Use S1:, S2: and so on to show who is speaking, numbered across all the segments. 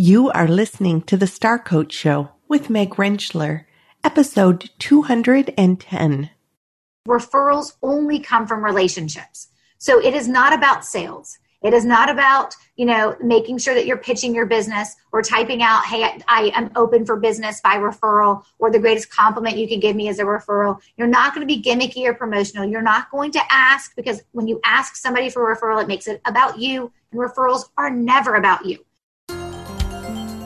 S1: You are listening to the Star Coach Show with Meg Rentschler, episode 210.
S2: Referrals only come from relationships. So it is not about sales. It is not about, you know, making sure that you're pitching your business or typing out, hey, I, am open for business by referral or the greatest compliment you can give me is a referral. You're not going to be gimmicky or promotional. You're not going to ask because when you ask somebody for a referral, it makes it about you, and referrals are never about you.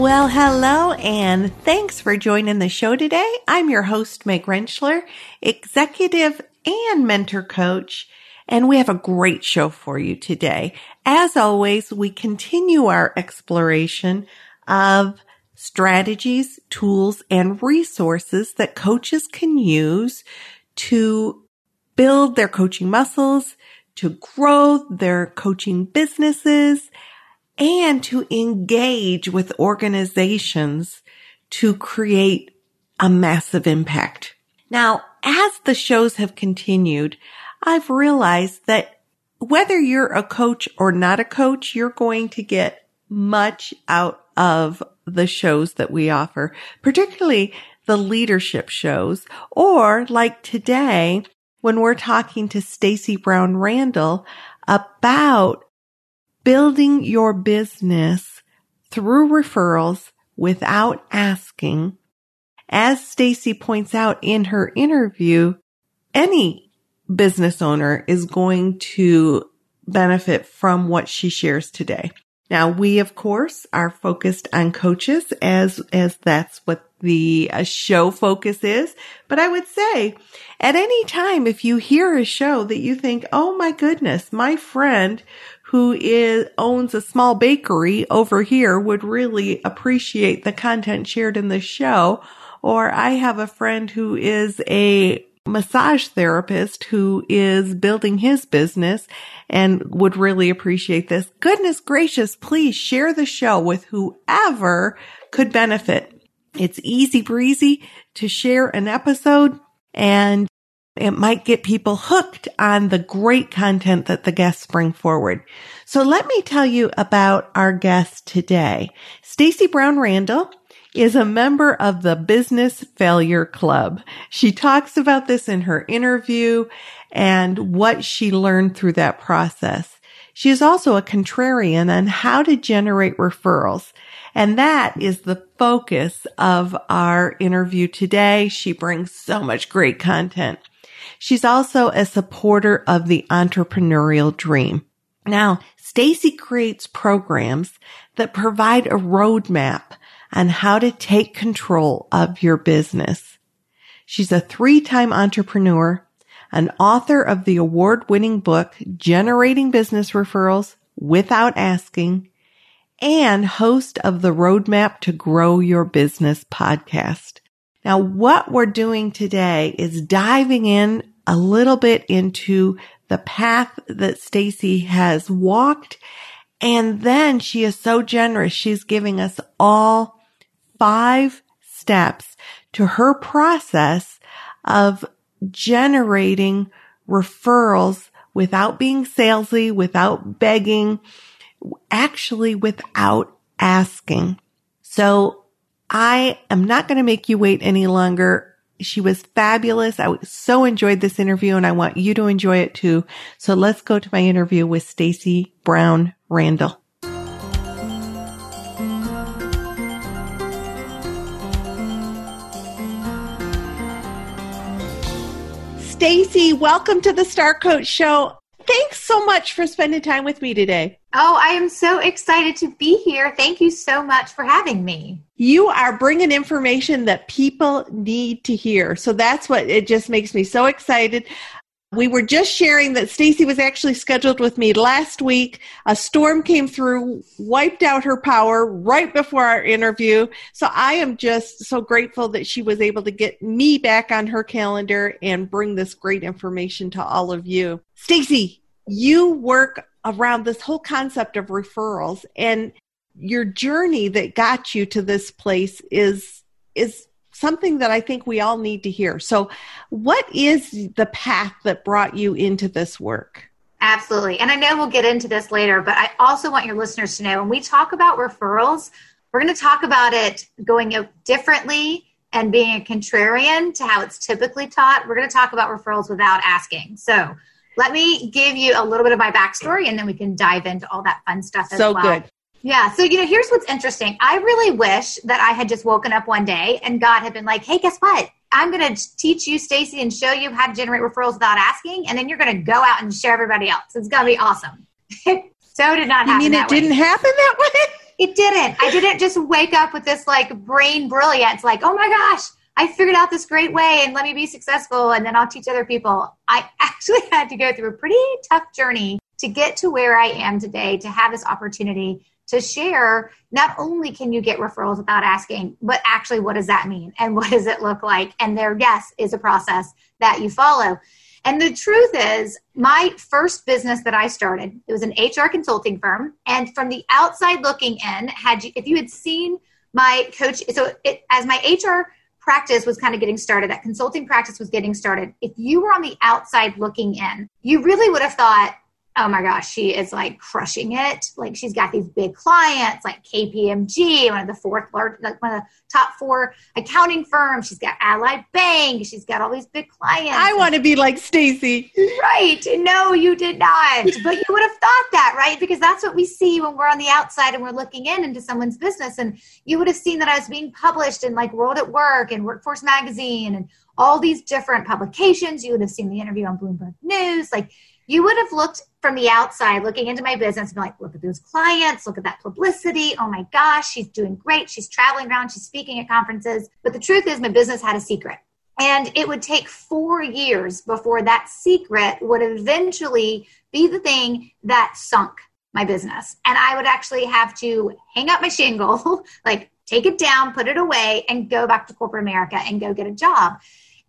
S1: Well, hello, and thanks for joining the show today. I'm your host, Meg Rentschler, executive and mentor coach, and we have a great show for you today. As always, we continue our exploration of strategies, tools, and resources that coaches can use to build their coaching muscles, to grow their coaching businesses, and to engage with organizations to create a massive impact. Now, as the shows have continued, I've realized that whether you're a coach or not a coach, you're going to get much out of the shows that we offer, particularly the leadership shows, or like today, when we're talking to Stacy Brown Randall about building your business through referrals without asking. As Stacy points out in her interview, any business owner is going to benefit from what she shares today. Now, we of course are focused on coaches as, as that's what the uh, show focus is. But I would say at any time, if you hear a show that you think, Oh my goodness, my friend who is, owns a small bakery over here would really appreciate the content shared in the show. Or I have a friend who is a massage therapist who is building his business and would really appreciate this. Goodness gracious, please share the show with whoever could benefit. It's easy breezy to share an episode and it might get people hooked on the great content that the guests bring forward. So let me tell you about our guest today. Stacy Brown Randall is a member of the Business Failure Club. She talks about this in her interview and what she learned through that process. She is also a contrarian on how to generate referrals. And that is the focus of our interview today. She brings so much great content. She's also a supporter of the entrepreneurial dream. Now, Stacy creates programs that provide a roadmap on how to take control of your business. She's a three-time entrepreneur, an author of the award-winning book, Generating Business Referrals Without Asking, and host of the Roadmap to Grow Your Business podcast. Now, what we're doing today is diving in a little bit into the path that Stacy has walked. And then she is so generous. She's giving us all five steps to her process of generating referrals without being salesy, without begging, actually without asking. So I am not going to make you wait any longer. She was fabulous. I so enjoyed this interview and I want you to enjoy it too. So let's go to my interview with Stacy Brown Randall. Stacy, welcome to the Star Coach Show. Thanks so much for spending time with me today.
S2: Oh, I am so excited to be here. Thank you so much for having me.
S1: You are bringing information that people need to hear. So that's what it just makes me so excited. We were just sharing that Stacy was actually scheduled with me last week. A storm came through, wiped out her power right before our interview. So I am just so grateful that she was able to get me back on her calendar and bring this great information to all of you. Stacy, you work around this whole concept of referrals and your journey that got you to this place is is something that I think we all need to hear. So, what is the path that brought you into this work?
S2: Absolutely. And I know we'll get into this later, but I also want your listeners to know when we talk about referrals, we're going to talk about it going differently and being a contrarian to how it's typically taught. We're going to talk about referrals without asking. So, let me give you a little bit of my backstory and then we can dive into all that fun stuff as
S1: so
S2: well.
S1: good.
S2: Yeah. So, you know, here's what's interesting. I really wish that I had just woken up one day and God had been like, hey, guess what? I'm going to teach you, Stacy, and show you how to generate referrals without asking. And then you're going to go out and share everybody else. It's going to be awesome. so did not
S1: you
S2: happen.
S1: mean it didn't happen that way?
S2: It didn't. I didn't just wake up with this like brain brilliance, like, oh my gosh, I figured out this great way and let me be successful and then I'll teach other people. I actually had to go through a pretty tough journey to get to where I am today, to have this opportunity to share not only can you get referrals without asking, but actually what does that mean and what does it look like? And there, yes, is a process that you follow. And the truth is, my first business that I started, it was an HR consulting firm. And from the outside looking in, had you, if you had seen my coach, so it, as my HR practice was kind of getting started, that consulting practice was getting started, if you were on the outside looking in, you really would have thought, oh my gosh, she is like crushing it. Like she's got these big clients like KPMG, one of the fourth large, like one of the top four accounting firms. She's got Allied Bank. She's got all these big clients.
S1: I want to be like Stacy.
S2: Right. No, you did not. But you would have thought that, right? Because that's what we see when we're on the outside and we're looking in into someone's business. And you would have seen that I was being published in like World at Work and Workforce Magazine and all these different publications. You would have seen the interview on Bloomberg News. Like you would have looked from the outside, looking into my business, and be like, look at those clients, look at that publicity. Oh my gosh, she's doing great. She's traveling around, she's speaking at conferences. But the truth is, my business had a secret. And it would take four years before that secret would eventually be the thing that sunk my business. And I would actually have to hang up my shingle, like take it down, put it away, and go back to corporate America and go get a job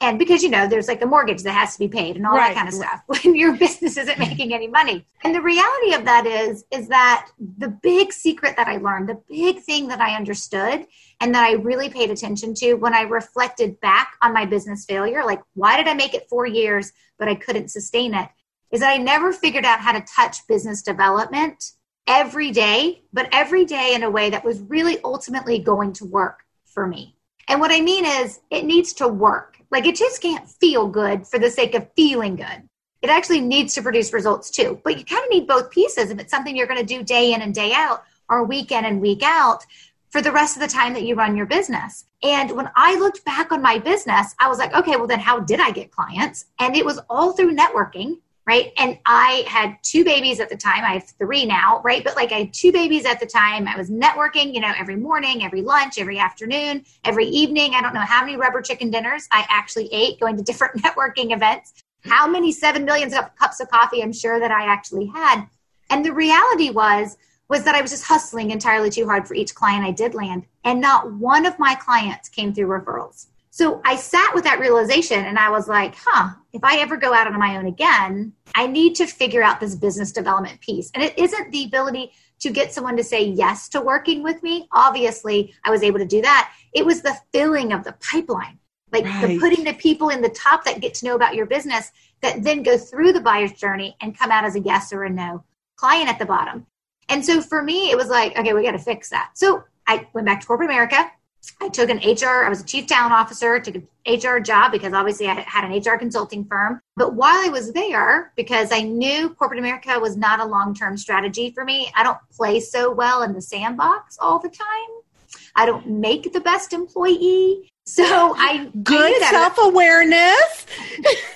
S2: and because you know there's like a mortgage that has to be paid and all right. that kind of stuff when your business isn't mm-hmm. making any money and the reality of that is is that the big secret that i learned the big thing that i understood and that i really paid attention to when i reflected back on my business failure like why did i make it four years but i couldn't sustain it is that i never figured out how to touch business development every day but every day in a way that was really ultimately going to work for me and what I mean is, it needs to work. Like it just can't feel good for the sake of feeling good. It actually needs to produce results too. But you kind of need both pieces if it's something you're going to do day in and day out or week in and week out for the rest of the time that you run your business. And when I looked back on my business, I was like, okay, well, then how did I get clients? And it was all through networking right? And I had two babies at the time. I have three now, right? But like I had two babies at the time. I was networking, you know, every morning, every lunch, every afternoon, every evening. I don't know how many rubber chicken dinners I actually ate going to different networking events. How many seven million cups of coffee I'm sure that I actually had. And the reality was, was that I was just hustling entirely too hard for each client I did land. And not one of my clients came through referrals. So I sat with that realization and I was like, huh, if I ever go out on my own again, I need to figure out this business development piece. And it isn't the ability to get someone to say yes to working with me. Obviously, I was able to do that. It was the filling of the pipeline, like right. the putting the people in the top that get to know about your business that then go through the buyer's journey and come out as a yes or a no client at the bottom. And so for me, it was like, okay, we got to fix that. So I went back to corporate America I took an HR, I was a chief talent officer, took an HR job because obviously I had an HR consulting firm. But while I was there, because I knew corporate America was not a long term strategy for me, I don't play so well in the sandbox all the time. I don't make the best employee. So I
S1: good self awareness.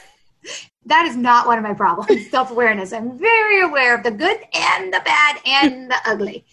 S2: that is not one of my problems. Self awareness. I'm very aware of the good and the bad and the ugly.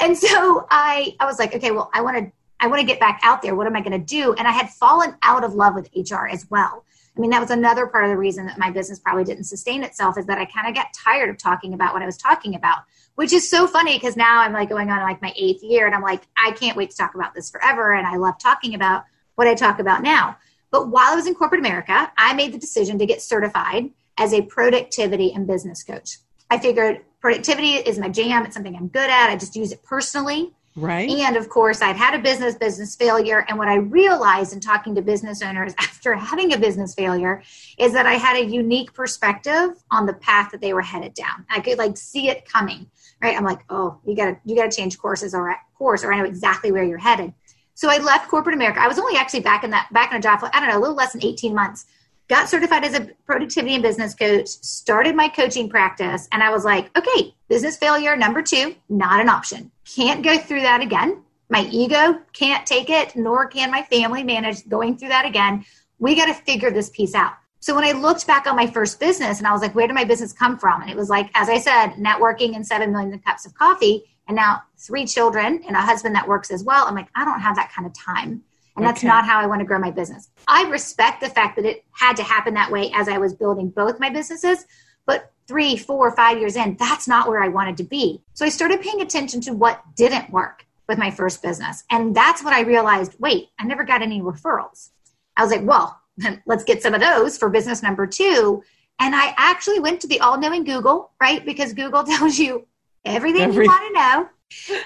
S2: And so I, I was like, okay, well, I want to I want to get back out there. What am I going to do? And I had fallen out of love with HR as well. I mean, that was another part of the reason that my business probably didn't sustain itself is that I kind of got tired of talking about what I was talking about, which is so funny because now I'm like going on like my eighth year and I'm like, I can't wait to talk about this forever. And I love talking about what I talk about now. But while I was in corporate America, I made the decision to get certified as a productivity and business coach. I figured productivity is my jam. It's something I'm good at. I just use it personally.
S1: Right.
S2: And of course, I'd had a business business failure. And what I realized in talking to business owners after having a business failure is that I had a unique perspective on the path that they were headed down. I could like see it coming. Right. I'm like, oh, you gotta you gotta change courses or course, or I know exactly where you're headed. So I left corporate America. I was only actually back in that back in a job for I don't know, a little less than 18 months got certified as a productivity and business coach, started my coaching practice, and I was like, okay, business failure number two, not an option. Can't go through that again. My ego can't take it, nor can my family manage going through that again. We got to figure this piece out. So when I looked back on my first business and I was like, where did my business come from? And it was like, as I said, networking and 7 million cups of coffee. And now three children and a husband that works as well. I'm like, I don't have that kind of time. And that's okay. not how I want to grow my business. I respect the fact that it had to happen that way as I was building both my businesses. But three, four, five years in, that's not where I wanted to be. So I started paying attention to what didn't work with my first business. And that's when I realized wait, I never got any referrals. I was like, well, let's get some of those for business number two. And I actually went to the all knowing Google, right? Because Google tells you everything Every- you want to know.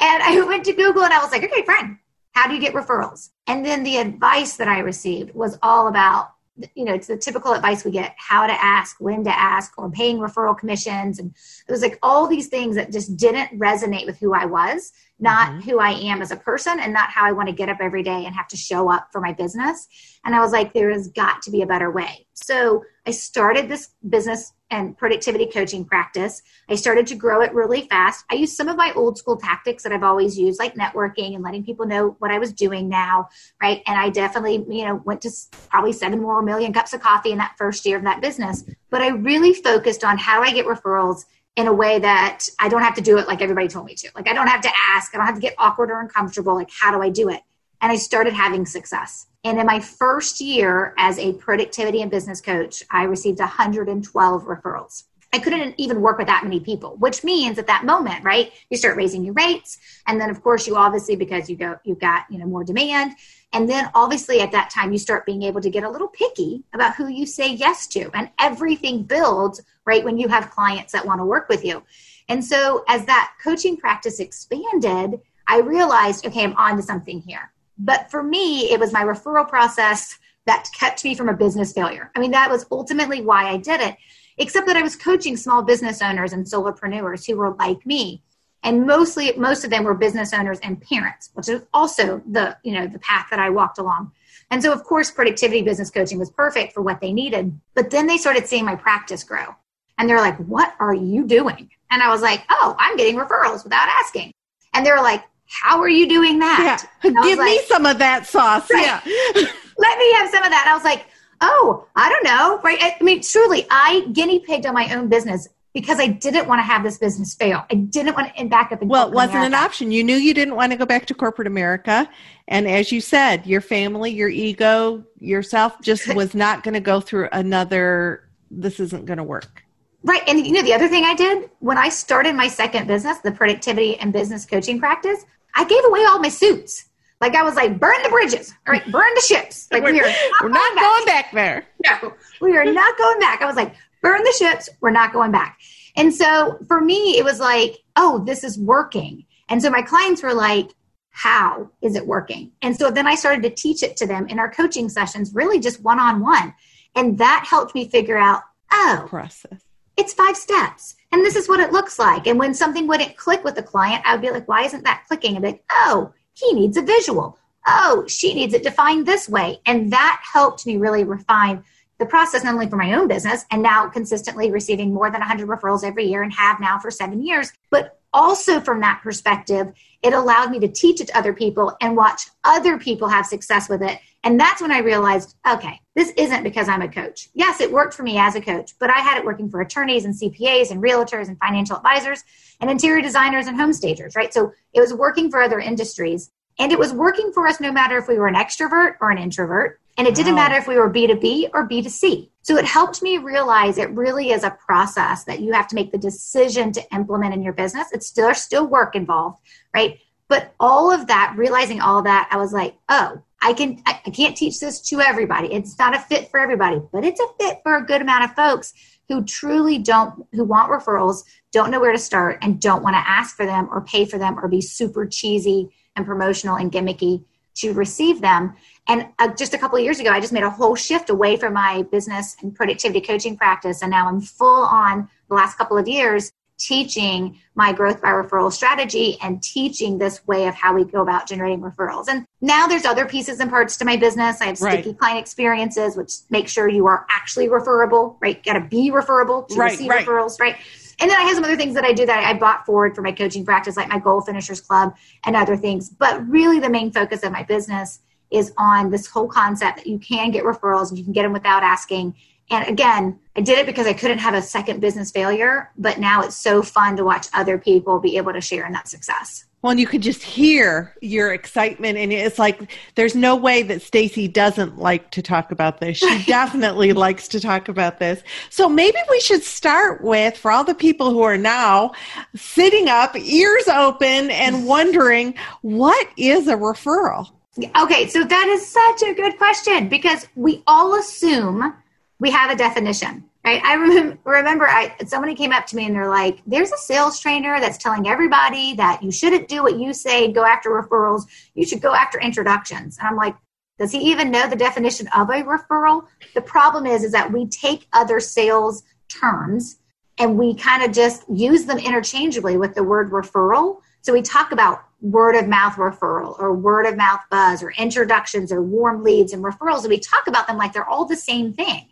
S2: And I went to Google and I was like, okay, fine. How do you get referrals? And then the advice that I received was all about, you know, it's the typical advice we get how to ask, when to ask, or paying referral commissions. And it was like all these things that just didn't resonate with who I was, not mm-hmm. who I am as a person, and not how I want to get up every day and have to show up for my business. And I was like, there has got to be a better way. So I started this business and productivity coaching practice. I started to grow it really fast. I used some of my old school tactics that I've always used, like networking and letting people know what I was doing now, right? And I definitely, you know, went to probably seven more million cups of coffee in that first year of that business. But I really focused on how do I get referrals in a way that I don't have to do it like everybody told me to. Like I don't have to ask, I don't have to get awkward or uncomfortable. Like, how do I do it? And I started having success. And in my first year as a productivity and business coach, I received 112 referrals. I couldn't even work with that many people, which means at that moment, right, you start raising your rates. And then of course you obviously, because you go, you've got, you know, more demand. And then obviously at that time you start being able to get a little picky about who you say yes to. And everything builds, right, when you have clients that want to work with you. And so as that coaching practice expanded, I realized, okay, I'm on to something here. But for me, it was my referral process that kept me from a business failure. I mean, that was ultimately why I did it, except that I was coaching small business owners and solopreneurs who were like me. And mostly, most of them were business owners and parents, which is also the, you know, the path that I walked along. And so, of course, productivity business coaching was perfect for what they needed. But then they started seeing my practice grow. And they're like, what are you doing? And I was like, oh, I'm getting referrals without asking. And they're like, how are you doing that?
S1: Yeah. Give like, me some of that sauce. Right. Yeah.
S2: Let me have some of that. I was like, oh, I don't know. Right. I mean, truly, I guinea pigged on my own business because I didn't want to have this business fail. I didn't want to end back up in
S1: Well, it wasn't America. an option. You knew you didn't want to go back to corporate America. And as you said, your family, your ego, yourself just was not going to go through another, this isn't going to work.
S2: Right. And you know, the other thing I did when I started my second business, the productivity and business coaching practice, I gave away all my suits. Like I was like, burn the bridges. All right, burn the ships. Like
S1: we're, we are not, we're going, not back. going back there.
S2: No, we are not going back. I was like, burn the ships. We're not going back. And so for me, it was like, oh, this is working. And so my clients were like, how is it working? And so then I started to teach it to them in our coaching sessions, really just one on one. And that helped me figure out, oh,
S1: process
S2: it's five steps and this is what it looks like. And when something wouldn't click with the client, I would be like, why isn't that clicking? And be like, oh, he needs a visual. Oh, she needs it defined this way. And that helped me really refine the process, not only for my own business and now consistently receiving more than 100 referrals every year and have now for seven years, but also from that perspective, it allowed me to teach it to other people and watch other people have success with it. And that's when I realized, okay, this isn't because I'm a coach. Yes, it worked for me as a coach, but I had it working for attorneys and CPAs and realtors and financial advisors and interior designers and home stagers, right? So it was working for other industries. And it was working for us no matter if we were an extrovert or an introvert. And it didn't
S1: Wow.
S2: matter if we were B2B or B2C. So it helped me realize it really is a process that you have to make the decision to implement in your business. It's still, there's still work involved, right? But all of that, realizing all that, I was like, oh, I can I, I can't teach this to everybody. It's not a fit for everybody, but it's a fit for a good amount of folks who truly don't who want referrals, don't know where to start and don't want to ask for them or pay for them or be super cheesy and promotional and gimmicky to receive them. And uh, just a couple of years ago, I just made a whole shift away from my business and productivity coaching practice. And now I'm full on the last couple of years teaching my growth by referral strategy and teaching this way of how we go about generating referrals. And now there's other pieces and parts to my business. I have
S1: Right.
S2: sticky client experiences, which make sure you are actually referable, right? Got to be referable to
S1: Right,
S2: receive
S1: right.
S2: referrals, right? And then I have some other things that I do that I bought forward for my coaching practice, like my Goal Finishers Club and other things. But really, the main focus of my business is on this whole concept that you can get referrals and you can get them without asking. And again, I did it because I couldn't have a second business failure, but now it's so fun to watch other people be able to share in that success.
S1: Well, and you could just hear your excitement, and it's like there's no way that Stacy doesn't like to talk about this. She definitely likes to talk about this. So maybe we should start with for all the people who are now sitting up, ears open, and wondering what is a referral.
S2: Okay, so that is such a good question because we all assume we have a definition, right? I remember, remember I, somebody came up to me and they're like, there's a sales trainer that's telling everybody that you shouldn't do what you say, go after referrals, you should go after introductions. And I'm like, does he even know the definition of a referral? The problem is, is that we take other sales terms and we kind of just use them interchangeably with the word referral. So we talk about word of mouth referral or word of mouth buzz or introductions or warm leads and referrals. And we talk about them like they're all the same thing.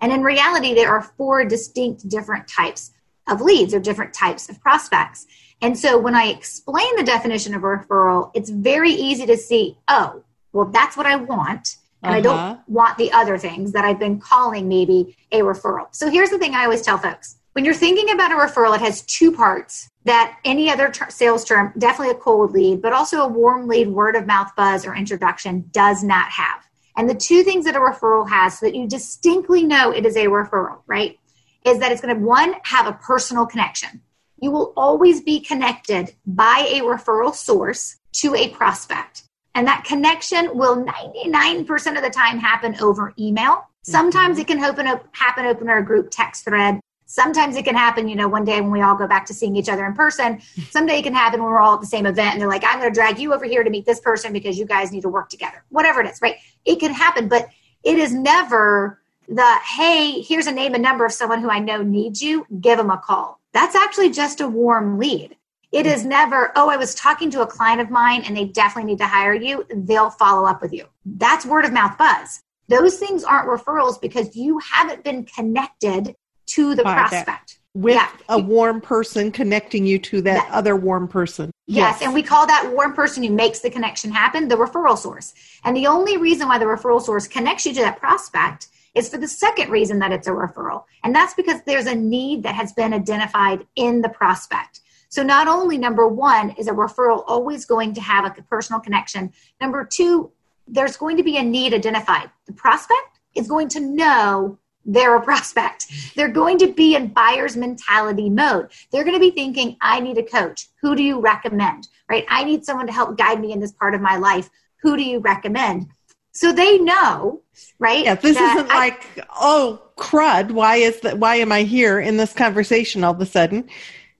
S2: And in reality, there are four distinct different types of leads or different types of prospects. And so when I explain the definition of a referral, it's very easy to see, oh, well, that's what I want. And I
S1: Uh-huh.
S2: don't want the other things that I've been calling maybe a referral. So here's the thing I always tell folks when you're thinking about a referral, it has two parts that any other ter- sales term, definitely a cold lead, but also a warm lead, word of mouth buzz, or introduction does not have. And the two things that a referral has so that you distinctly know it is a referral, right? Is that it's going to, one, have a personal connection. You will always be connected by a referral source to a prospect. And that connection will 99% of the time happen over email. Sometimes mm-hmm. it can open up, happen over a group text thread. Sometimes it can happen, you know, one day when we all go back to seeing each other in person. Someday it can happen when we're all at the same event and they're like, I'm going to drag you over here to meet this person because you guys need to work together. Whatever it is, right? It can happen, but it is never the, hey, here's a name and number of someone who I know needs you. Give them a call. That's actually just a warm lead. It is never, oh, I was talking to a client of mine and they definitely need to hire you. They'll follow up with you. That's word of mouth buzz. Those things aren't referrals because you haven't been connected to the
S1: By that.
S2: prospect.
S1: With
S2: Yeah.
S1: a warm person connecting you to that other warm person.
S2: Yes, and we call that warm person who makes the connection happen the referral source. And the only reason why the referral source connects you to that prospect is for the second reason that it's a referral. And that's because there's a need that has been identified in the prospect. So not only number one is a referral always going to have a personal connection. Number two, there's going to be a need identified. The prospect is going to know they're a prospect. They're going to be in buyer's mentality mode. They're going to be thinking, I need a coach. Who do you recommend? Right? I need someone to help guide me in this part of my life. Who do you recommend? So they know, right?
S1: Yeah, this isn't
S2: I-
S1: like, oh, crud, why is that? Why am I here in this conversation all of a sudden?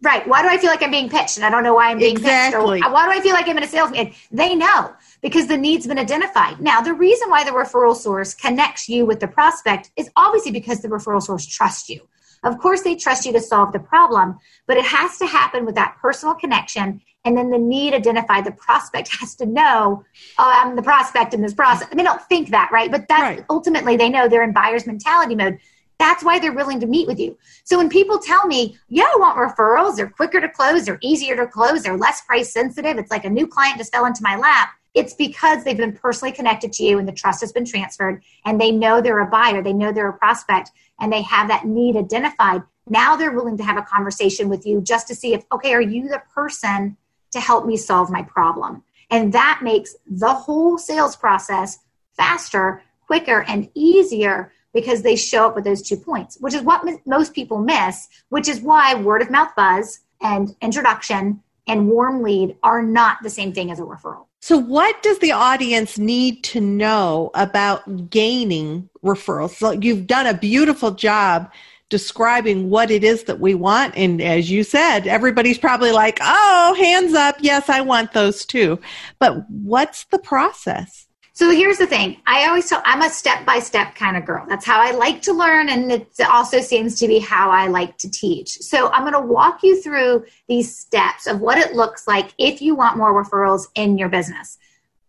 S2: Right. Why do I feel like I'm being pitched and I don't know why I'm being
S1: Exactly.
S2: pitched? Or why do I feel like I'm in a sales meeting? They know because the need's been identified. Now, the reason why the referral source connects you with the prospect is obviously because the referral source trusts you. Of course, they trust you to solve the problem, but it has to happen with that personal connection and then the need identified. The prospect has to know, oh, I'm the prospect in this process. They don't think that, right? But that's
S1: Right.
S2: ultimately they know they're in buyer's mentality mode. That's why they're willing to meet with you. So when people tell me, yeah, I want referrals, they're quicker to close, they're easier to close, they're less price sensitive, it's like a new client just fell into my lap. It's because they've been personally connected to you and the trust has been transferred and they know they're a buyer, they know they're a prospect, and they have that need identified. Now they're willing to have a conversation with you just to see if, okay, are you the person to help me solve my problem? And that makes the whole sales process faster, quicker, and easier because they show up with those two points, which is what m- most people miss, which is why word of mouth buzz and introduction and warm lead are not the same thing as a referral.
S1: So, what does the audience need to know about gaining referrals? So, you've done a beautiful job describing what it is that we want. And as you said, everybody's probably like, oh, hands up. Yes, I want those too. But what's the process?
S2: So here's the thing. I always tell I'm a step by step kind of girl. That's how I like to learn and it also seems to be how I like to teach. So I'm going to walk you through these steps of what it looks like if you want more referrals in your business.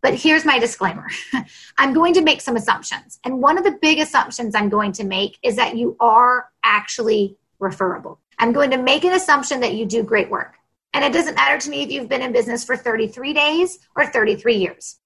S2: But here's my disclaimer. I'm going to make some assumptions. And one of the big assumptions I'm going to make is that you are actually referable. I'm going to make an assumption that you do great work. And it doesn't matter to me if you've been in business for 33 days or 33 years.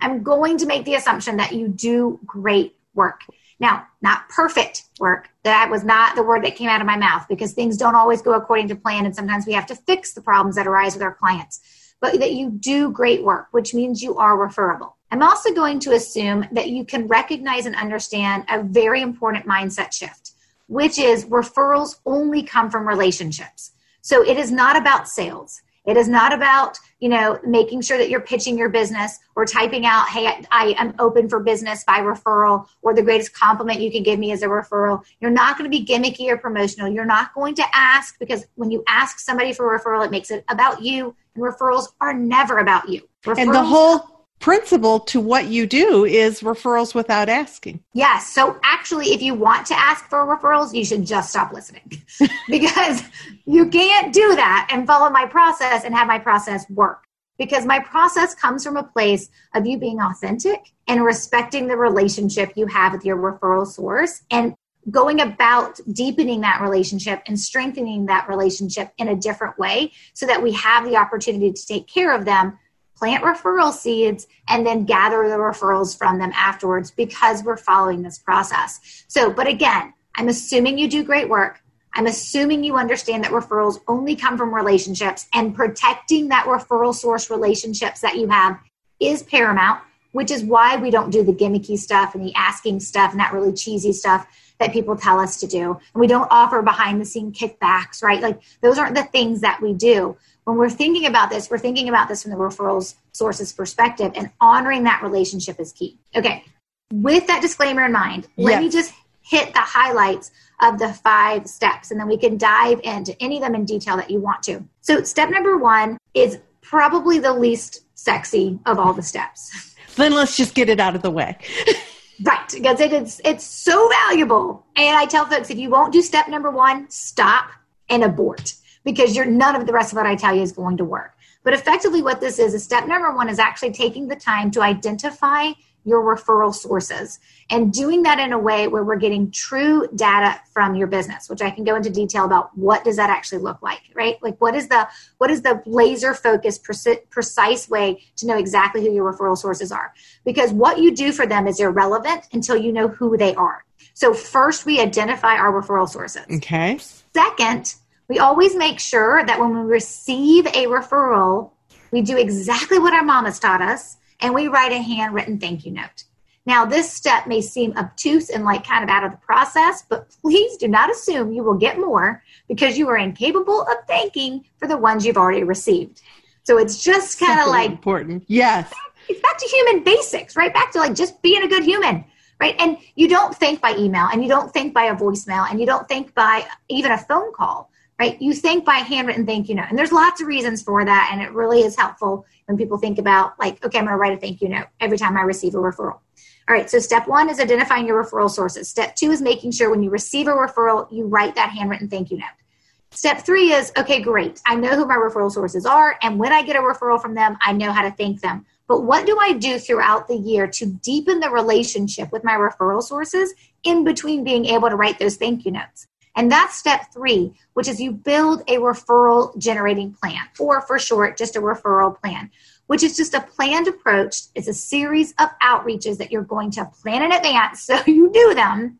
S2: I'm going to make the assumption that you do great work. Now, not perfect work. That was not the word that came out of my mouth because things don't always go according to plan. And sometimes we have to fix the problems that arise with our clients. But that you do great work, which means you are referable. I'm also going to assume that you can recognize and understand a very important mindset shift, which is referrals only come from relationships. So it is not about sales. It is not about, you know, making sure that you're pitching your business or typing out, hey, I, am open for business by referral or the greatest compliment you can give me is a referral. You're not going to be gimmicky or promotional. You're not going to ask because when you ask somebody for a referral, it makes it about you. And referrals are never about you. Referrals
S1: and the whole principle to what you do is referrals without asking.
S2: Yes. So actually, if you want to ask for referrals, you should just stop listening because you can't do that and follow my process and have my process work. Because my process comes from a place of you being authentic and respecting the relationship you have with your referral source and going about deepening that relationship and strengthening that relationship in a different way so that we have the opportunity to take care of them plant referral seeds and then gather the referrals from them afterwards because we're following this process. So, but again, I'm assuming you do great work. I'm assuming you understand that referrals only come from relationships and protecting that referral source relationships that you have is paramount, which is why we don't do the gimmicky stuff and the asking stuff and that really cheesy stuff that people tell us to do. And we don't offer behind the scene kickbacks, right? Like those aren't the things that we do when we're thinking about this, we're thinking about this from the referrals sources perspective and honoring that relationship is key. Okay. With that disclaimer in mind, let me just hit the highlights of the five steps and then we can dive into any of them in detail that you want to. So, step number one is probably the least sexy of all the steps.
S1: Then let's just get it out of the way.
S2: right, because it is it's so valuable. And I tell folks if you won't do step number 1, stop and abort because you're none of the rest of what I tell you is going to work. But effectively, what this is, is step number one is actually taking the time to identify your referral sources and doing that in a way where we're getting true data from your business which i can go into detail about what does that actually look like right? Like what is the what is the laser focused precise way to know exactly who your referral sources are? Because what you do for them is irrelevant until you know who they are. So first we identify our referral sources.
S1: Okay.
S2: Second we always make sure that when we receive a referral, we do exactly what our mom has taught us and we write a handwritten thank you note. Now, this step may seem obtuse and like kind of out of the process, but please do not assume you will get more because you are incapable of thanking for the ones you've already received. So it's just kind of like
S1: important. Yes.
S2: It's back to human basics, right? Back to like just being a good human, right? And you don't think by email and you don't think by a voicemail and you don't think by even a phone call right? You think by handwritten thank you note. And there's lots of reasons for that. And it really is helpful when people think about, like, okay, I'm going to write a thank you note every time I receive a referral. All right, so step one is identifying your referral sources. Step two is making sure when you receive a referral, you write that handwritten thank you note. Step three is okay, great. I know who my referral sources are. And when I get a referral from them, I know how to thank them. But what do I do throughout the year to deepen the relationship with my referral sources in between being able to write those thank you notes? And that's step three, which is you build a referral generating plan, or for short, just a referral plan, which is just a planned approach. It's a series of outreaches that you're going to plan in advance so you do them.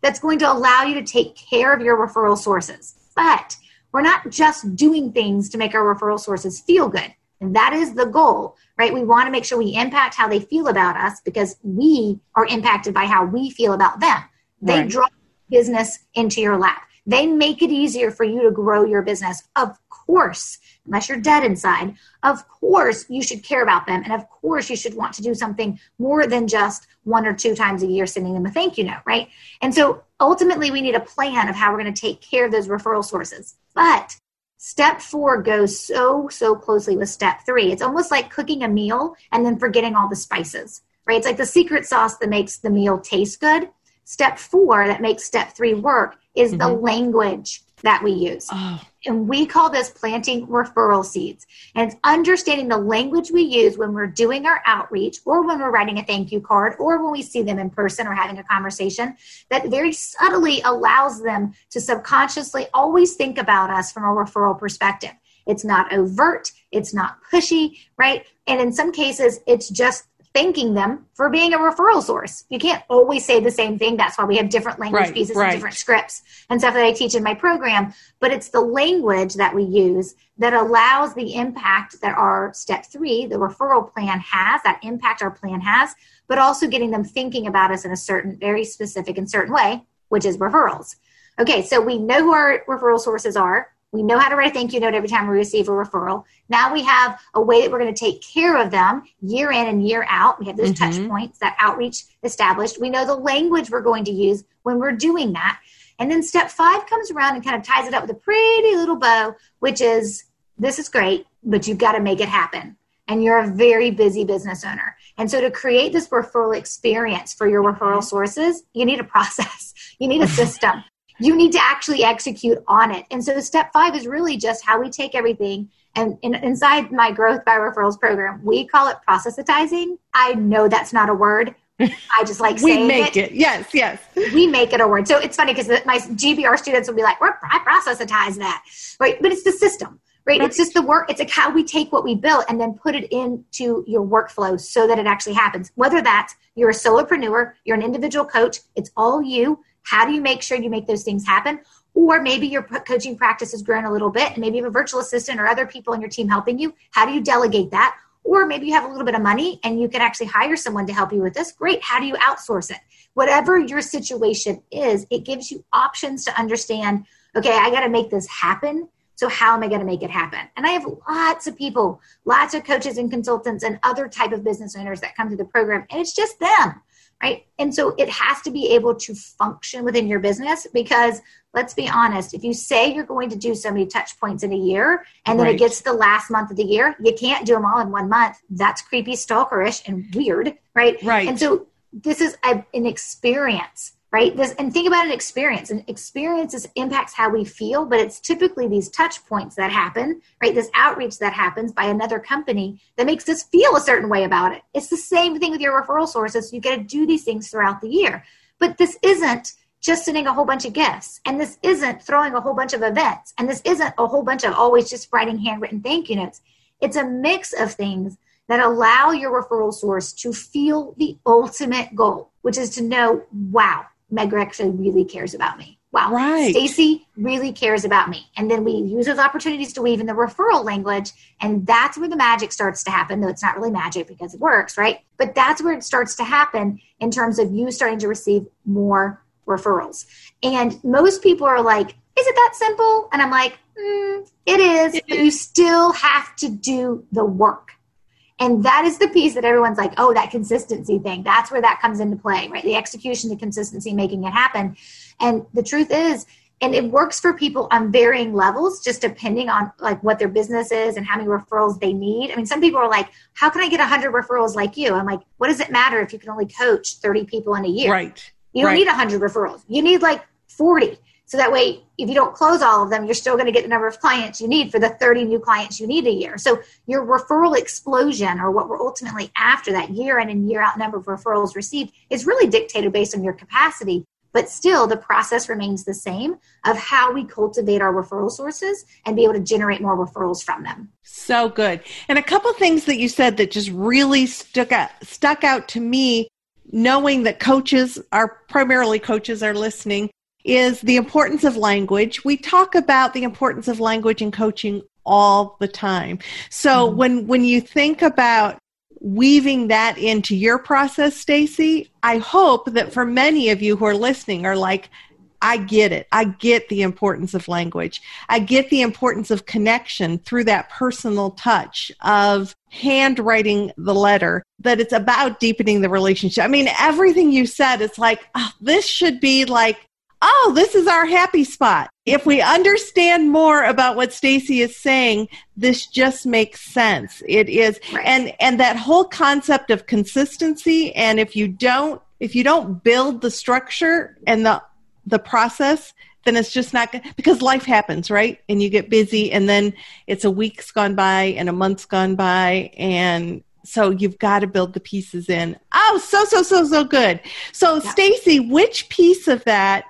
S2: That's going to allow you to take care of your referral sources. But we're not just doing things to make our referral sources feel good. And that is the goal, right? We want to make sure we impact how they feel about us because we are impacted by how we feel about them. They right. draw business into your lap. They make it easier for you to grow your business. Of course, unless you're dead inside, of course you should care about them. And of course you should want to do something more than just one or two times a year sending them a thank you note, right? And so ultimately we need a plan of how we're going to take care of those referral sources. But step four goes so, so closely with step three. It's almost like cooking a meal and then forgetting all the spices, right? It's like the secret sauce that makes the meal taste good. Step four that makes step three work is mm-hmm. the language that we use. Oh. And we call this planting referral seeds. And it's understanding the language we use when we're doing our outreach or when we're writing a thank you card or when we see them in person or having a conversation that very subtly allows them to subconsciously always think about us from a referral perspective. It's not overt, it's not pushy, right? And in some cases, it's just thanking them for being a referral source. You can't always say the same thing. That's why we have different language right, pieces right. and different scripts and stuff that I teach in my program. But it's the language that we use that allows the impact that our step three, the referral plan has, that impact our plan has, but also getting them thinking about us in a certain, very specific and certain way, which is referrals. Okay, so we know who our referral sources are. We know how to write a thank you note every time we receive a referral. Now we have a way that we're going to take care of them year in and year out. We have those mm-hmm. touch points, that outreach established. We know the language we're going to use when we're doing that. And then step five comes around and kind of ties it up with a pretty little bow, which is this is great, but you've got to make it happen. And you're a very busy business owner. And so to create this referral experience for your referral mm-hmm. sources, you need a process, you need a system you need to actually execute on it. And so step five is really just how we take everything and in, inside my growth by referrals program, we call it processitizing. I know that's not a word. I just like saying
S1: we make it. it. Yes, yes.
S2: We make it a word. So it's funny because my GBR students will be like, "We're I processitize that," right? But it's the system, right? right? It's just the work. It's like how we take what we built and then put it into your workflow so that it actually happens. Whether that's you're a solopreneur, you're an individual coach, it's all you. How do you make sure you make those things happen? Or maybe your coaching practice has grown a little bit and maybe you have a virtual assistant or other people in your team helping you. How do you delegate that? Or maybe you have a little bit of money and you can actually hire someone to help you with this. Great. How do you outsource it? Whatever your situation is, it gives you options to understand okay, I got to make this happen. So how am I going to make it happen? And I have lots of people, lots of coaches and consultants and other type of business owners that come to the program and it's just them right? And so it has to be able to function within your business because let's be honest, if you say you're going to do so many touch points in a year and then right. it gets to the last month of the year, you can't do them all in one month. That's creepy, stalkerish, and weird, right?
S1: Right.
S2: And so this is a, an experience right? This and think about an experience. And experiences impacts how we feel but it's typically these touch points that happen right? This outreach that happens by another company that makes us feel a certain way about it. It's the same thing with your referral sources. You got to do these things throughout the year. But this isn't just sending a whole bunch of gifts and this isn't throwing a whole bunch of events and this isn't a whole bunch of always just writing handwritten thank you notes. It's a mix of things that allow your referral source to feel the ultimate goal which is to know wow Meg actually really cares about me. Wow.
S1: Right.
S2: Stacy really cares about me. And then we use those opportunities to weave in the referral language. And that's where the magic starts to happen, though it's not really magic because it works, right? But that's where it starts to happen in terms of you starting to receive more referrals. And most people are like, is it that simple? And I'm like, mm, it is, but you still have to do the work. And that is the piece that everyone's like, oh, that consistency thing. That's where that comes into play, right? The execution, the consistency, making it happen. And the truth is, and it works for people on varying levels just depending on like what their business is and how many referrals they need i mean some people are like how can i get 100 referrals like you i'm like what does it matter if you can only coach 30 people in a year
S1: right
S2: you don't
S1: right.
S2: need 100 referrals you need like 40 so that way, if you don't close all of them, you're still going to get the number of clients you need for the 30 new clients you need a year. So your referral explosion, or what we're ultimately after that year in and year out number of referrals received, is really dictated based on your capacity. But still, the process remains the same of how we cultivate our referral sources and be able to generate more referrals from them.
S1: So good. And a couple things that you said that just really stuck out, stuck out to me, knowing that coaches are primarily coaches are listening is the importance of language. We talk about the importance of language in coaching
S3: all the time. So mm-hmm. when when you think about weaving that into your process, Stacy, I hope that for many of you who are listening are like, I get it. I get the importance of language. I get the importance of connection through that personal touch of handwriting the letter, that it's about deepening the relationship. I mean, everything you said, it's like, oh, this should be like oh, this is our happy spot. If we understand more about what Stacy is saying, this just makes sense. It is right. and and that whole concept of consistency and if you don't if you don't build the structure and the the process, then it's just not good because life happens, right? And you get busy and then it's a week's gone by and a month's gone by and so you've got to build the pieces in. Oh, so so so so good. So yeah. Stacy, which piece of that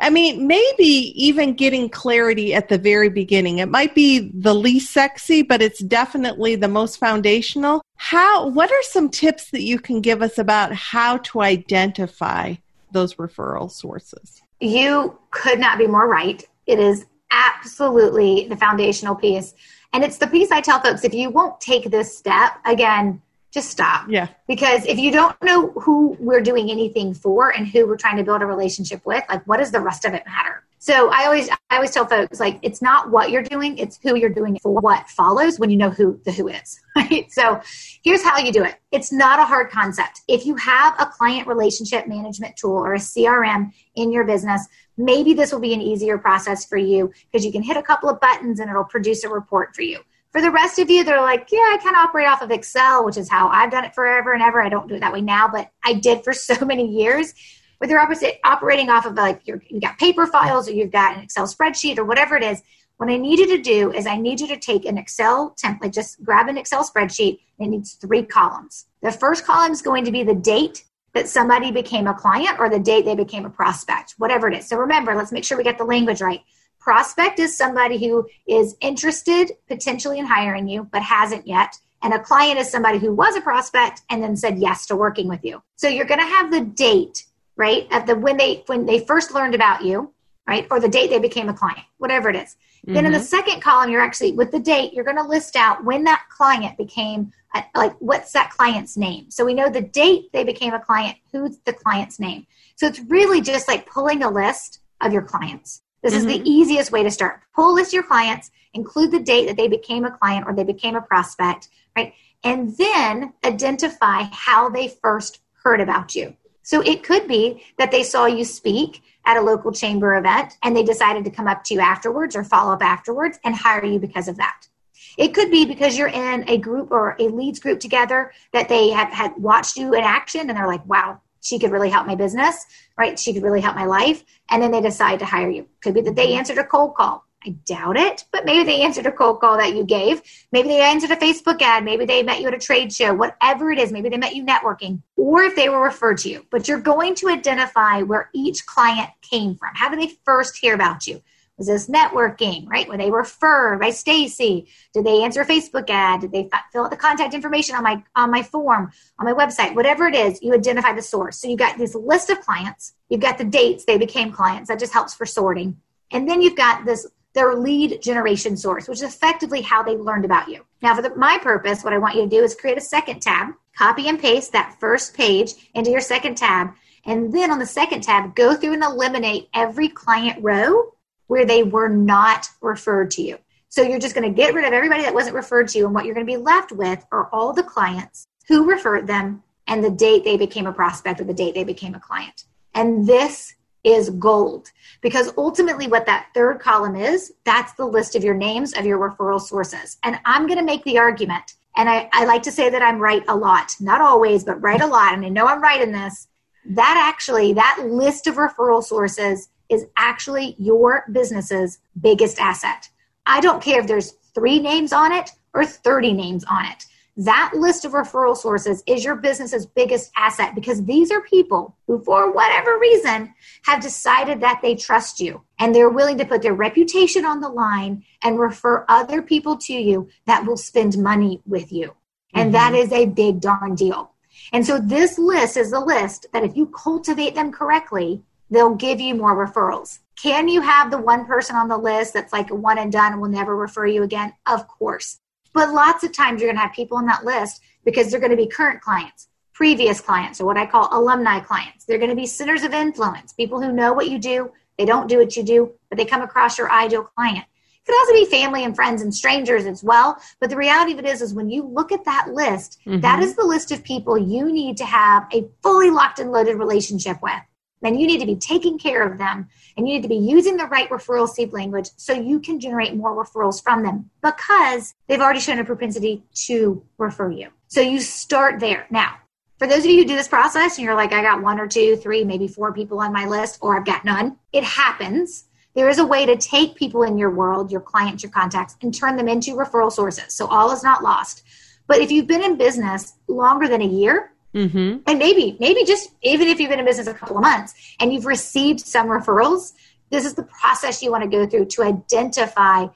S3: I mean, maybe even getting clarity at the very beginning. It might be the least sexy, but it's definitely the most foundational. How what are some tips that you can give us about how to identify those referral sources?
S2: You could not be more right. It is absolutely the foundational piece. And it's the piece I tell folks if you won't take this step, again, just stop.
S3: Yeah.
S2: Because if you don't know who we're doing anything for and who we're trying to build a relationship with, like what does the rest of it matter? So I always I always tell folks like it's not what you're doing, it's who you're doing it for. What follows when you know who the who is. Right? So here's how you do it. It's not a hard concept. If you have a client relationship management tool or a CRM in your business, maybe this will be an easier process for you because you can hit a couple of buttons and it'll produce a report for you. For the rest of you, they're like, yeah, I kind of operate off of Excel, which is how I've done it forever and ever. I don't do it that way now, but I did for so many years. Whether you're opposite, operating off of like you have got paper files or you've got an Excel spreadsheet or whatever it is, what I need you to do is I need you to take an Excel template, just grab an Excel spreadsheet. It needs three columns. The first column is going to be the date that somebody became a client or the date they became a prospect, whatever it is. So remember, let's make sure we get the language right. Prospect is somebody who is interested potentially in hiring you, but hasn't yet. And a client is somebody who was a prospect and then said yes to working with you. So you're going to have the date, right, of the when they when they first learned about you, right, or the date they became a client, whatever it is. Mm-hmm. Then in the mm-hmm. second column, you're actually with the date, you're going to list out when that client became a, like what's that client's name. So we know the date they became a client, who's the client's name. So it's really just like pulling a list of your clients. This mm-hmm. is the mm-hmm. easiest way to start. Pull list your clients, include the date that they became a client or they became a prospect, right? And then identify how they first heard about you. So it could be that they saw you speak at a local chamber event and they decided to come up to you afterwards or follow up afterwards and hire you because of that. It could be because you're in a group or a leads group together that they have had watched you in action and they're like, wow, she could really help my business, right? She could really help my life. And then they decide to hire you. Could be that they answered a cold call. I doubt it, but maybe they answered a cold call that you gave. Maybe they answered a Facebook ad. Maybe they met you at a trade show, whatever it is. Maybe they met you networking, or if they were referred to you. But you're going to identify where each client came from. How did they first hear about you? Was this networking, right? Were they referred by Stacy? Did they answer a Facebook ad? Did they fill out the contact information on my on my form, on my website? Whatever it is, you identify the source. So you've got this list of clients. You've got the dates they became clients. That just helps for sorting. And then you've got this their lead generation source, which is effectively how they learned about you. Now, for the, my purpose, what I want you to do is create a second tab, copy and paste that first page into your second tab, and then on the second tab, go through and eliminate every client row where they were not referred to you. So you're just going to get rid of everybody that wasn't referred to you, and what you're going to be left with are all the clients who referred them and the date they became a prospect or the date they became a client. And this is gold because ultimately what that third column is that's the list of your names of your referral sources and i'm going to make the argument and I, I, like to say that i'm right a lot not always but right a lot and i know i'm right in this that actually that list of referral sources is actually your business's biggest asset. I don't care if there's three names on it or 30 names on it. That list of referral sources is your business's biggest asset because these are people who, for whatever reason, have decided that they trust you and they're willing to put their reputation on the line and refer other people to you that will spend money with you. And mm-hmm. that is a big darn deal. And so this list is a list that if you cultivate them correctly, they'll give you more referrals. Can you have the one person on the list that's like a one and done and will never refer you again? Of course. But lots of times you're going to have people on that list because they're going to be current clients, previous clients, or what I call alumni clients. They're going to be centers of influence, people who know what you do. They don't do what you do, but they come across your ideal client. It could also be family and friends and strangers as well. But the reality of it is, is when you look at that list, mm-hmm. that is the list of people you need to have a fully locked and loaded relationship with. And you need to be taking care of them and you need to be using the right referral seed language so you can generate more referrals from them because they've already shown a propensity to refer you. So you start there. Now, for those of you who do this process and you're like, I got one or two, three, maybe four people on my list, or I've got none, it happens. There is a way to take people in your world, your clients, your contacts, and turn them into referral sources. So all is not lost. But if you've been in business longer than a year, Mm-hmm. And maybe, maybe just even if you've been in business a couple of months and you've received some referrals, this is the process you want to go through to identify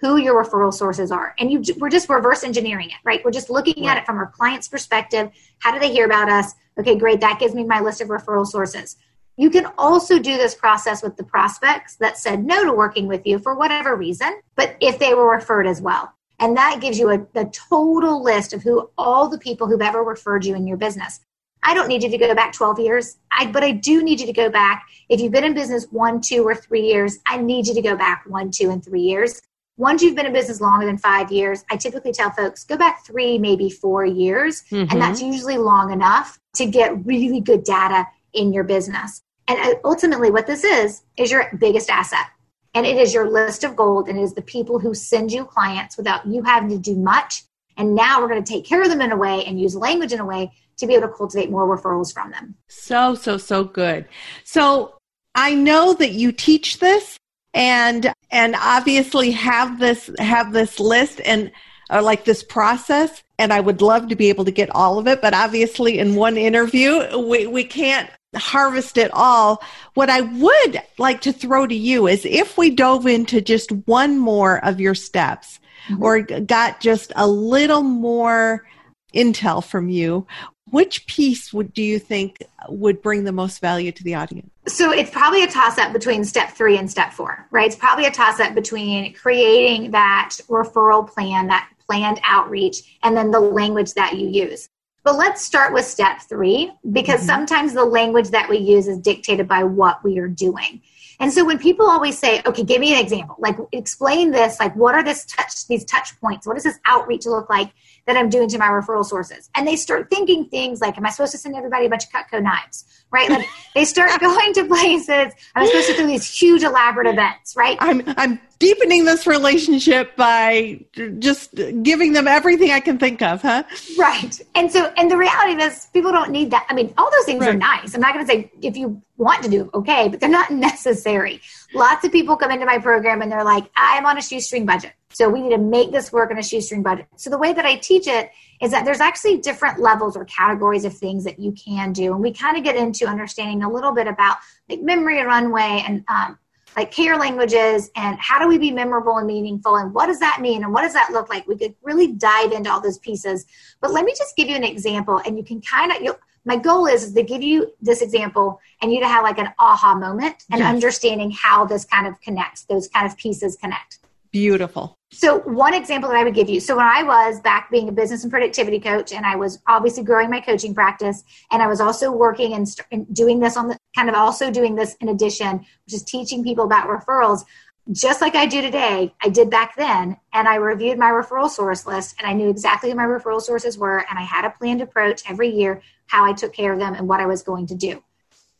S2: who your referral sources are. And you, we're just reverse engineering it, right? We're just looking right. at it from our client's perspective. How do they hear about us? Okay, great. That gives me my list of referral sources. You can also do this process with the prospects that said no to working with you for whatever reason, but if they were referred as well. And that gives you a, the total list of who all the people who've ever referred you in your business. I don't need you to go back 12 years, I, but I do need you to go back. If you've been in business one, two, or three years, I need you to go back one, two, and three years. Once you've been in business longer than five years, I typically tell folks go back three, maybe four years. Mm-hmm. And that's usually long enough to get really good data in your business. And uh, ultimately, what this is, is your biggest asset and it is your list of gold and it is the people who send you clients without you having to do much. And now we're going to take care of them in a way and use language in a way to be able to cultivate more referrals from them.
S1: So so so good. So i know that you teach this and and obviously have this have this list and uh, like this process and i would love to be able to get all of it but obviously in one interview we, we can't harvest it all. What I would like to throw to you is if we dove into just one more of your steps mm-hmm. or got just a little more intel from you, which piece would do you think would bring the most value to the audience?
S2: So it's probably a toss up between step three and step four, right? It's probably a toss up between creating that referral plan, that planned outreach, and then the language that you use. But let's start with step three because mm-hmm. sometimes the language that we use is dictated by what we are doing. And so when people always say, okay, give me an example, like explain this, like what are this touch, these touch points? What does this outreach look like that I'm doing to my referral sources? And they start thinking things like, am I supposed to send everybody a bunch of Cutco knives? Right? Like they start going to places. I'm supposed to do these huge elaborate events, right?
S1: I'm, I'm deepening this relationship by just giving them everything I can think of, huh?
S2: Right. And so, and the reality is, people don't need that. I mean, all those things right. are nice. I'm not going to say if you want to do okay, but they're not necessary. Lots of people come into my program and they're like, I'm on a shoestring budget. So we need to make this work on a shoestring budget. So the way that I teach it is that there's actually different levels or categories of things that you can do. And we kind of get into understanding a little bit about like memory and runway and um, like care languages and how do we be memorable and meaningful and what does that mean and what does that look like? We could really dive into all those pieces. But let me just give you an example and you can kind of my goal is, is to give you this example and you to have like an aha moment and yes. understanding how this kind of connects those kind of pieces connect
S1: beautiful
S2: so one example that I would give you. So when I was back being a business and productivity coach, and I was obviously growing my coaching practice, and I was also working and, doing this on the kind of also doing this in addition, which is teaching people about referrals. Just like I do today, I did back then, and I reviewed my referral source list, and I knew exactly who my referral sources were, and I had a planned approach every year how I took care of them and what I was going to do.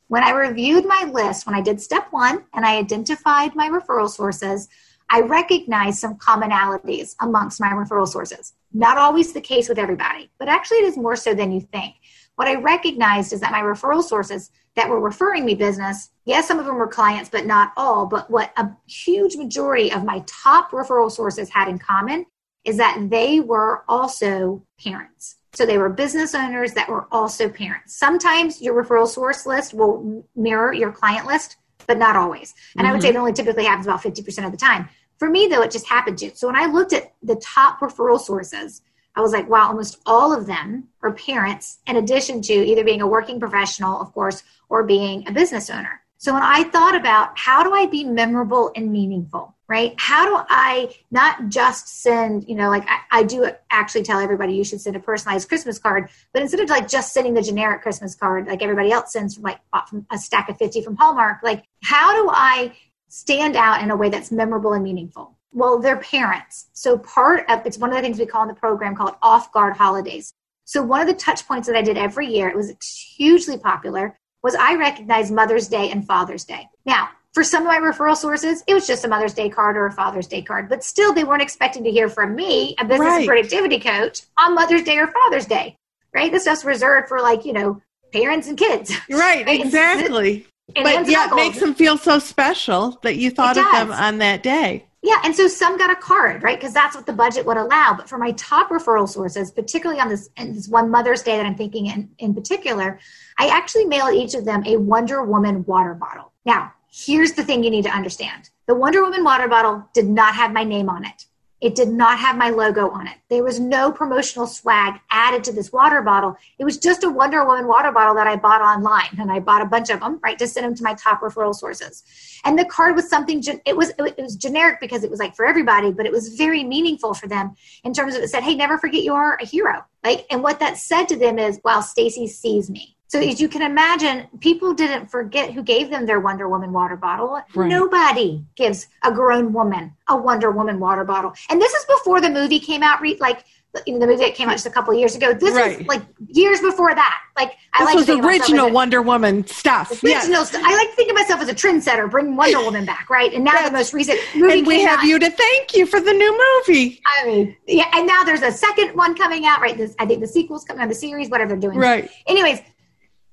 S2: When I reviewed my list, when I did step one and I identified my referral sources, I recognize some commonalities amongst my referral sources. Not always the case with everybody, but actually it is more so than you think. What I recognized is that my referral sources that were referring me business, yes, some of them were clients, but not all. But what a huge majority of my top referral sources had in common is that they were also parents. So they were business owners that were also parents. Sometimes your referral source list will mirror your client list, but not always. And mm-hmm. I would say mm-hmm. it only typically happens about 50% of the time. For me, though, it just happened to. So when I looked at the top referral sources, I was like, wow, almost all of them are parents, in addition to either being a working professional, of course, or being a business owner. So when I thought about how do I be memorable and meaningful, right? How do I not just send, you know, like I, I, do actually tell everybody you should send a personalized Christmas card, but instead of like just sending the generic Christmas card like everybody else sends from like from a stack of 50 from Hallmark, like how do I stand out in a way that's memorable and meaningful? Well, they're parents. So part of it's one of the things we call in the program called off guard holidays. So one of the touch points that I did every year, it was hugely popular, was I recognized Mother's Day and Father's Day. Now, for some of my referral sources, it was just a Mother's Day card or a Father's Day card, but still they weren't expecting to hear from me, a business right. productivity coach, on Mother's Day or Father's Day, right? This stuff's reserved for like, you know, parents and kids.
S3: Right, right? exactly. And, but yeah, it makes them feel so special that you thought of them on that day.
S2: Yeah, and so some got a card, right? Because that's what the budget would allow. But for my top referral sources, particularly on this, this one Mother's Day that I'm thinking in, in particular, I actually mailed each of them a Wonder Woman water bottle. Now, here's the thing you need to understand the Wonder Woman water bottle did not have my name on it. It did not have my logo on it. There was no promotional swag added to this water bottle. It was just a Wonder Woman water bottle that I bought online, and I bought a bunch of them, right, to send them to my top referral sources. And the card was something. It was it was generic because it was like for everybody, but it was very meaningful for them in terms of it said, "Hey, never forget you are a hero." Like, and what that said to them is, "Wow, Stacy sees me." So as you can imagine, people didn't forget who gave them their Wonder Woman water bottle. Right. Nobody gives a grown woman a Wonder Woman water bottle. And this is before the movie came out. Like you know, the movie that came out just a couple of years ago. This right. is like years before that. Like
S3: I this like was original Wonder Woman stuff.
S2: Original yes. I like to think of myself as a trendsetter, bringing Wonder Woman back, right? And now yes. the most recent movie.
S3: And we have
S2: out.
S3: you to thank you for the new movie.
S2: I mean, yeah, and now there's a second one coming out, right? This, I think the sequel's coming out, the series, whatever they're doing.
S3: Right.
S2: Anyways,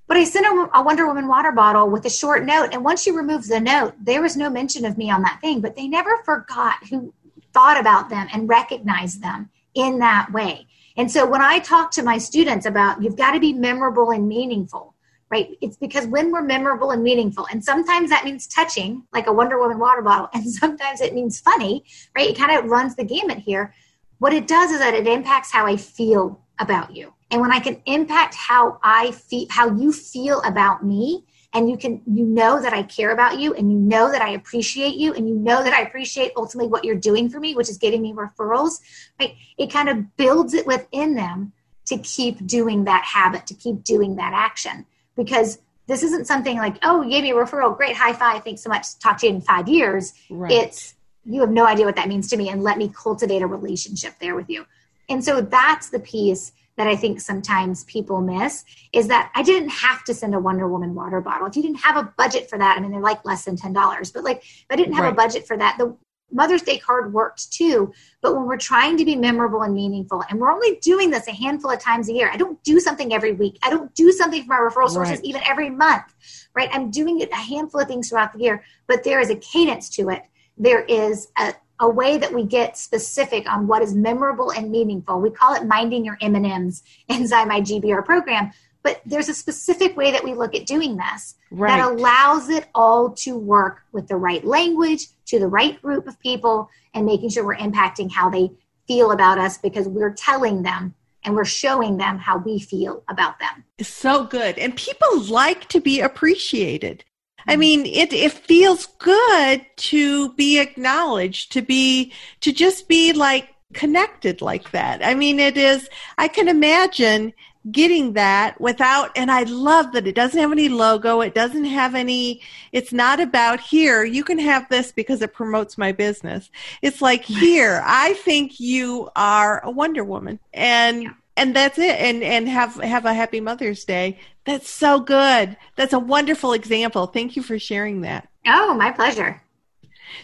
S2: but I sent a, a, Wonder Woman water bottle with a short note. And once you remove the note, there was no mention of me on that thing. But they never forgot who thought about them and recognized them in that way. And so when I talk to my students about you've got to be memorable and meaningful, right? It's because when we're memorable and meaningful, and sometimes that means touching, like a Wonder Woman water bottle, and sometimes it means funny, right? It kind of runs the gamut here. What it does is that it impacts how I feel about you and when i can impact how i feel how you feel about me and you can you know that i care about you and you know that i appreciate you and you know that i appreciate ultimately what you're doing for me which is getting me referrals right? It kind of builds it within them to keep doing that habit to keep doing that action. Because this isn't something like oh you gave me a referral. Great. High five. Thanks so much. Talk to you in five years. Right. it's you have no idea what that means to me and let me cultivate a relationship there with you. And so that's the piece that I think sometimes people miss is that I didn't have to send a Wonder Woman water bottle. If you didn't have a budget for that, I mean, they're like less than $10, but like, if I didn't have right. a budget for that, the Mother's Day card worked too. But when we're trying to be memorable and meaningful, and we're only doing this a handful of times a year, I don't do something every week. I don't do something for my referral sources right. even every month, right? I'm doing it a handful of things throughout the year, but there is a cadence to it. There is a, a way that we get specific on what is memorable and meaningful. We call it minding your M&Ms inside my GBR program, but there's a specific way that we look at doing this right. that allows it all to work with the right language to the right group of people and making sure we're impacting how they feel about us because we're telling them and we're showing them how we feel about them.
S3: So good. And people like to be appreciated. I mean, it, it feels good to be acknowledged, to be, to just be like connected like that. I mean, it is, I can imagine getting that without, and I love that it doesn't have any logo. It doesn't have any, it's not about here. You can have this because it promotes my business. It's like here, I think you are a Wonder Woman and, and that's it. And, and have, have a happy Mother's Day that's so good. That's a wonderful example. Thank you for sharing that.
S2: Oh, my pleasure.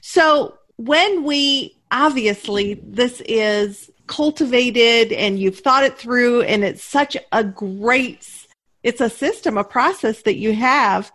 S3: So, when we obviously, this is cultivated and you've thought it through, and it's such a great, it's a system, a process that you have.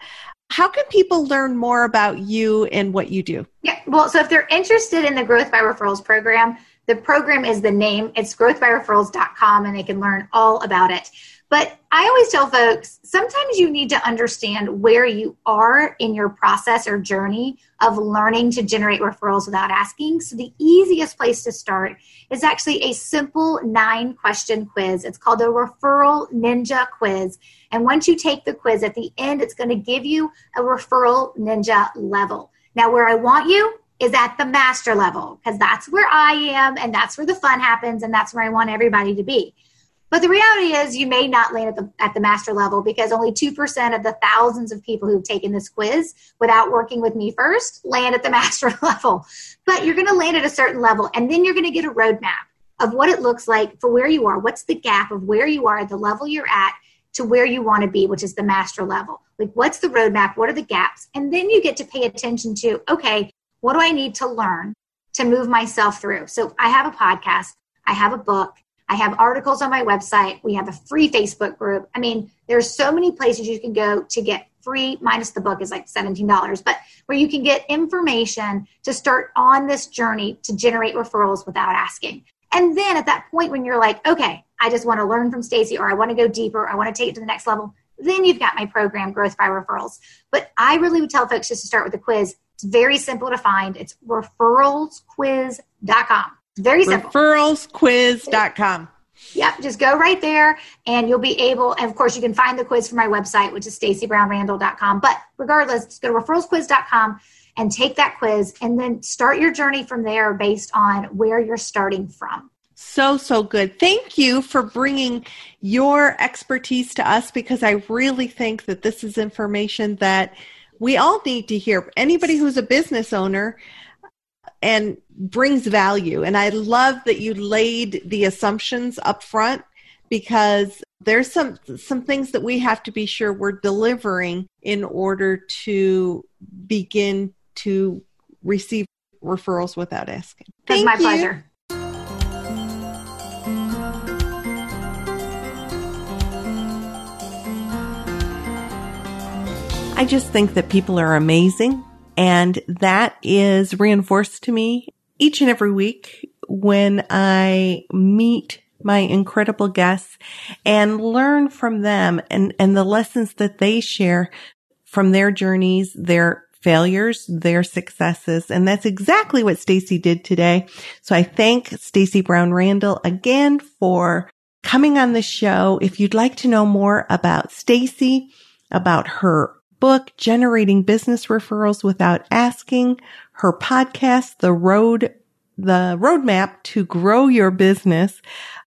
S3: How can people learn more about you and what you do?
S2: Yeah, well, so if they're interested in the Growth by Referrals program, the program is the name. It's growthbyreferrals.com and they can learn all about it. But I always tell folks sometimes you need to understand where you are in your process or journey of learning to generate referrals without asking. So, the easiest place to start is actually a simple nine question quiz. It's called the Referral Ninja Quiz. And once you take the quiz at the end, it's going to give you a Referral Ninja level. Now, where I want you is at the master level because that's where I am and that's where the fun happens and that's where I want everybody to be. But the reality is, you may not land at the, at the master level because only 2% of the thousands of people who've taken this quiz without working with me first land at the master level. But you're going to land at a certain level, and then you're going to get a roadmap of what it looks like for where you are. What's the gap of where you are, the level you're at, to where you want to be, which is the master level? Like, what's the roadmap? What are the gaps? And then you get to pay attention to, okay, what do I need to learn to move myself through? So I have a podcast, I have a book, I have articles on my website. We have a free Facebook group. I mean, there's so many places you can go to get free, minus the book is like $17, but where you can get information to start on this journey to generate referrals without asking. And then at that point when you're like, okay, I just want to learn from Stacy or I want to go deeper, I want to take it to the next level, then you've got my program, Growth by Referrals. But I really would tell folks just to start with a quiz. It's very simple to find. It's referralsquiz.com. Very simple.
S1: Referralsquiz.com.
S2: Yep, just go right there and you'll be able, and of course, you can find the quiz from my website, which is stacybrownrandall.com. But regardless, just go to referralsquiz.com and take that quiz and then start your journey from there based on where you're starting from.
S1: So, so good. Thank you for bringing your expertise to us because I really think that this is information that we all need to hear. Anybody who's a business owner, and brings value. And I love that you laid the assumptions up front because there's some some things that we have to be sure we're delivering in order to begin to receive referrals without asking.
S2: That's my you. pleasure.
S1: I just think that people are amazing and that is reinforced to me each and every week when I meet my incredible guests and learn from them and, and the lessons that they share from their journeys, their failures, their successes. And that's exactly what Stacy did today. So I thank Stacy Brown Randall again for coming on the show. If you'd like to know more about Stacy, about her book, Generating Business Referrals Without Asking, her podcast, The Road, the Roadmap to Grow Your Business.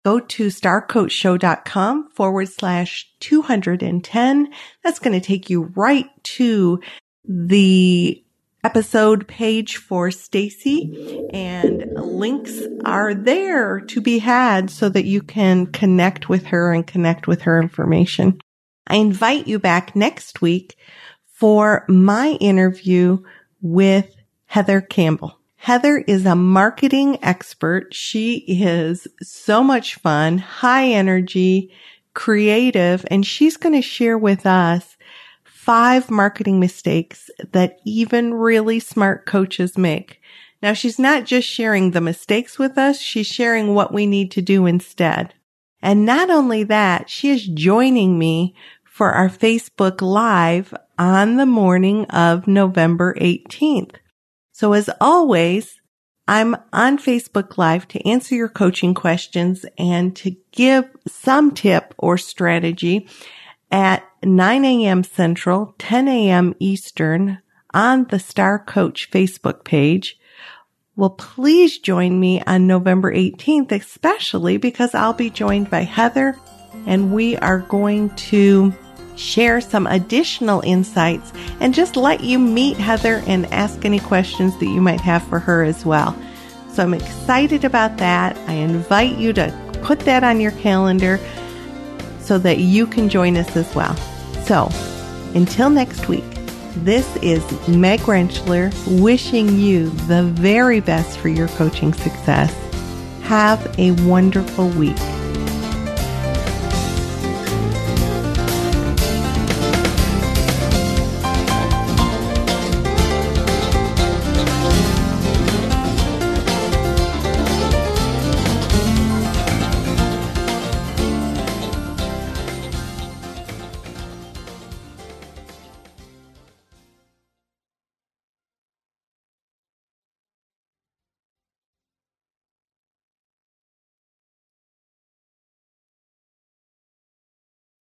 S1: Go to starcoachshow.com forward slash 210. That's going to take you right to the episode page for Stacy and links are there to be had so that you can connect with her and connect with her information. I invite you back next week for my interview with Heather Campbell. Heather is a marketing expert. She is so much fun, high energy, creative, and she's going to share with us five marketing mistakes that even really smart coaches make. Now, she's not just sharing the mistakes with us, she's sharing what we need to do instead. And not only that, she is joining me for our Facebook Live on the morning of November 18th. So as always, I'm on Facebook Live to answer your coaching questions and to give some tip or strategy at 9 a.m. Central, 10 a.m. Eastern on the Star Coach Facebook page. Well, please join me on November 18th, especially because I'll be joined by Heather and we are going to share some additional insights, and just let you meet Heather and ask any questions that you might have for her as well. So I'm excited about that. I invite you to put that on your calendar so that you can join us as well. So until next week, this is Meg Rentschler wishing you the very best for your coaching success. Have a wonderful week.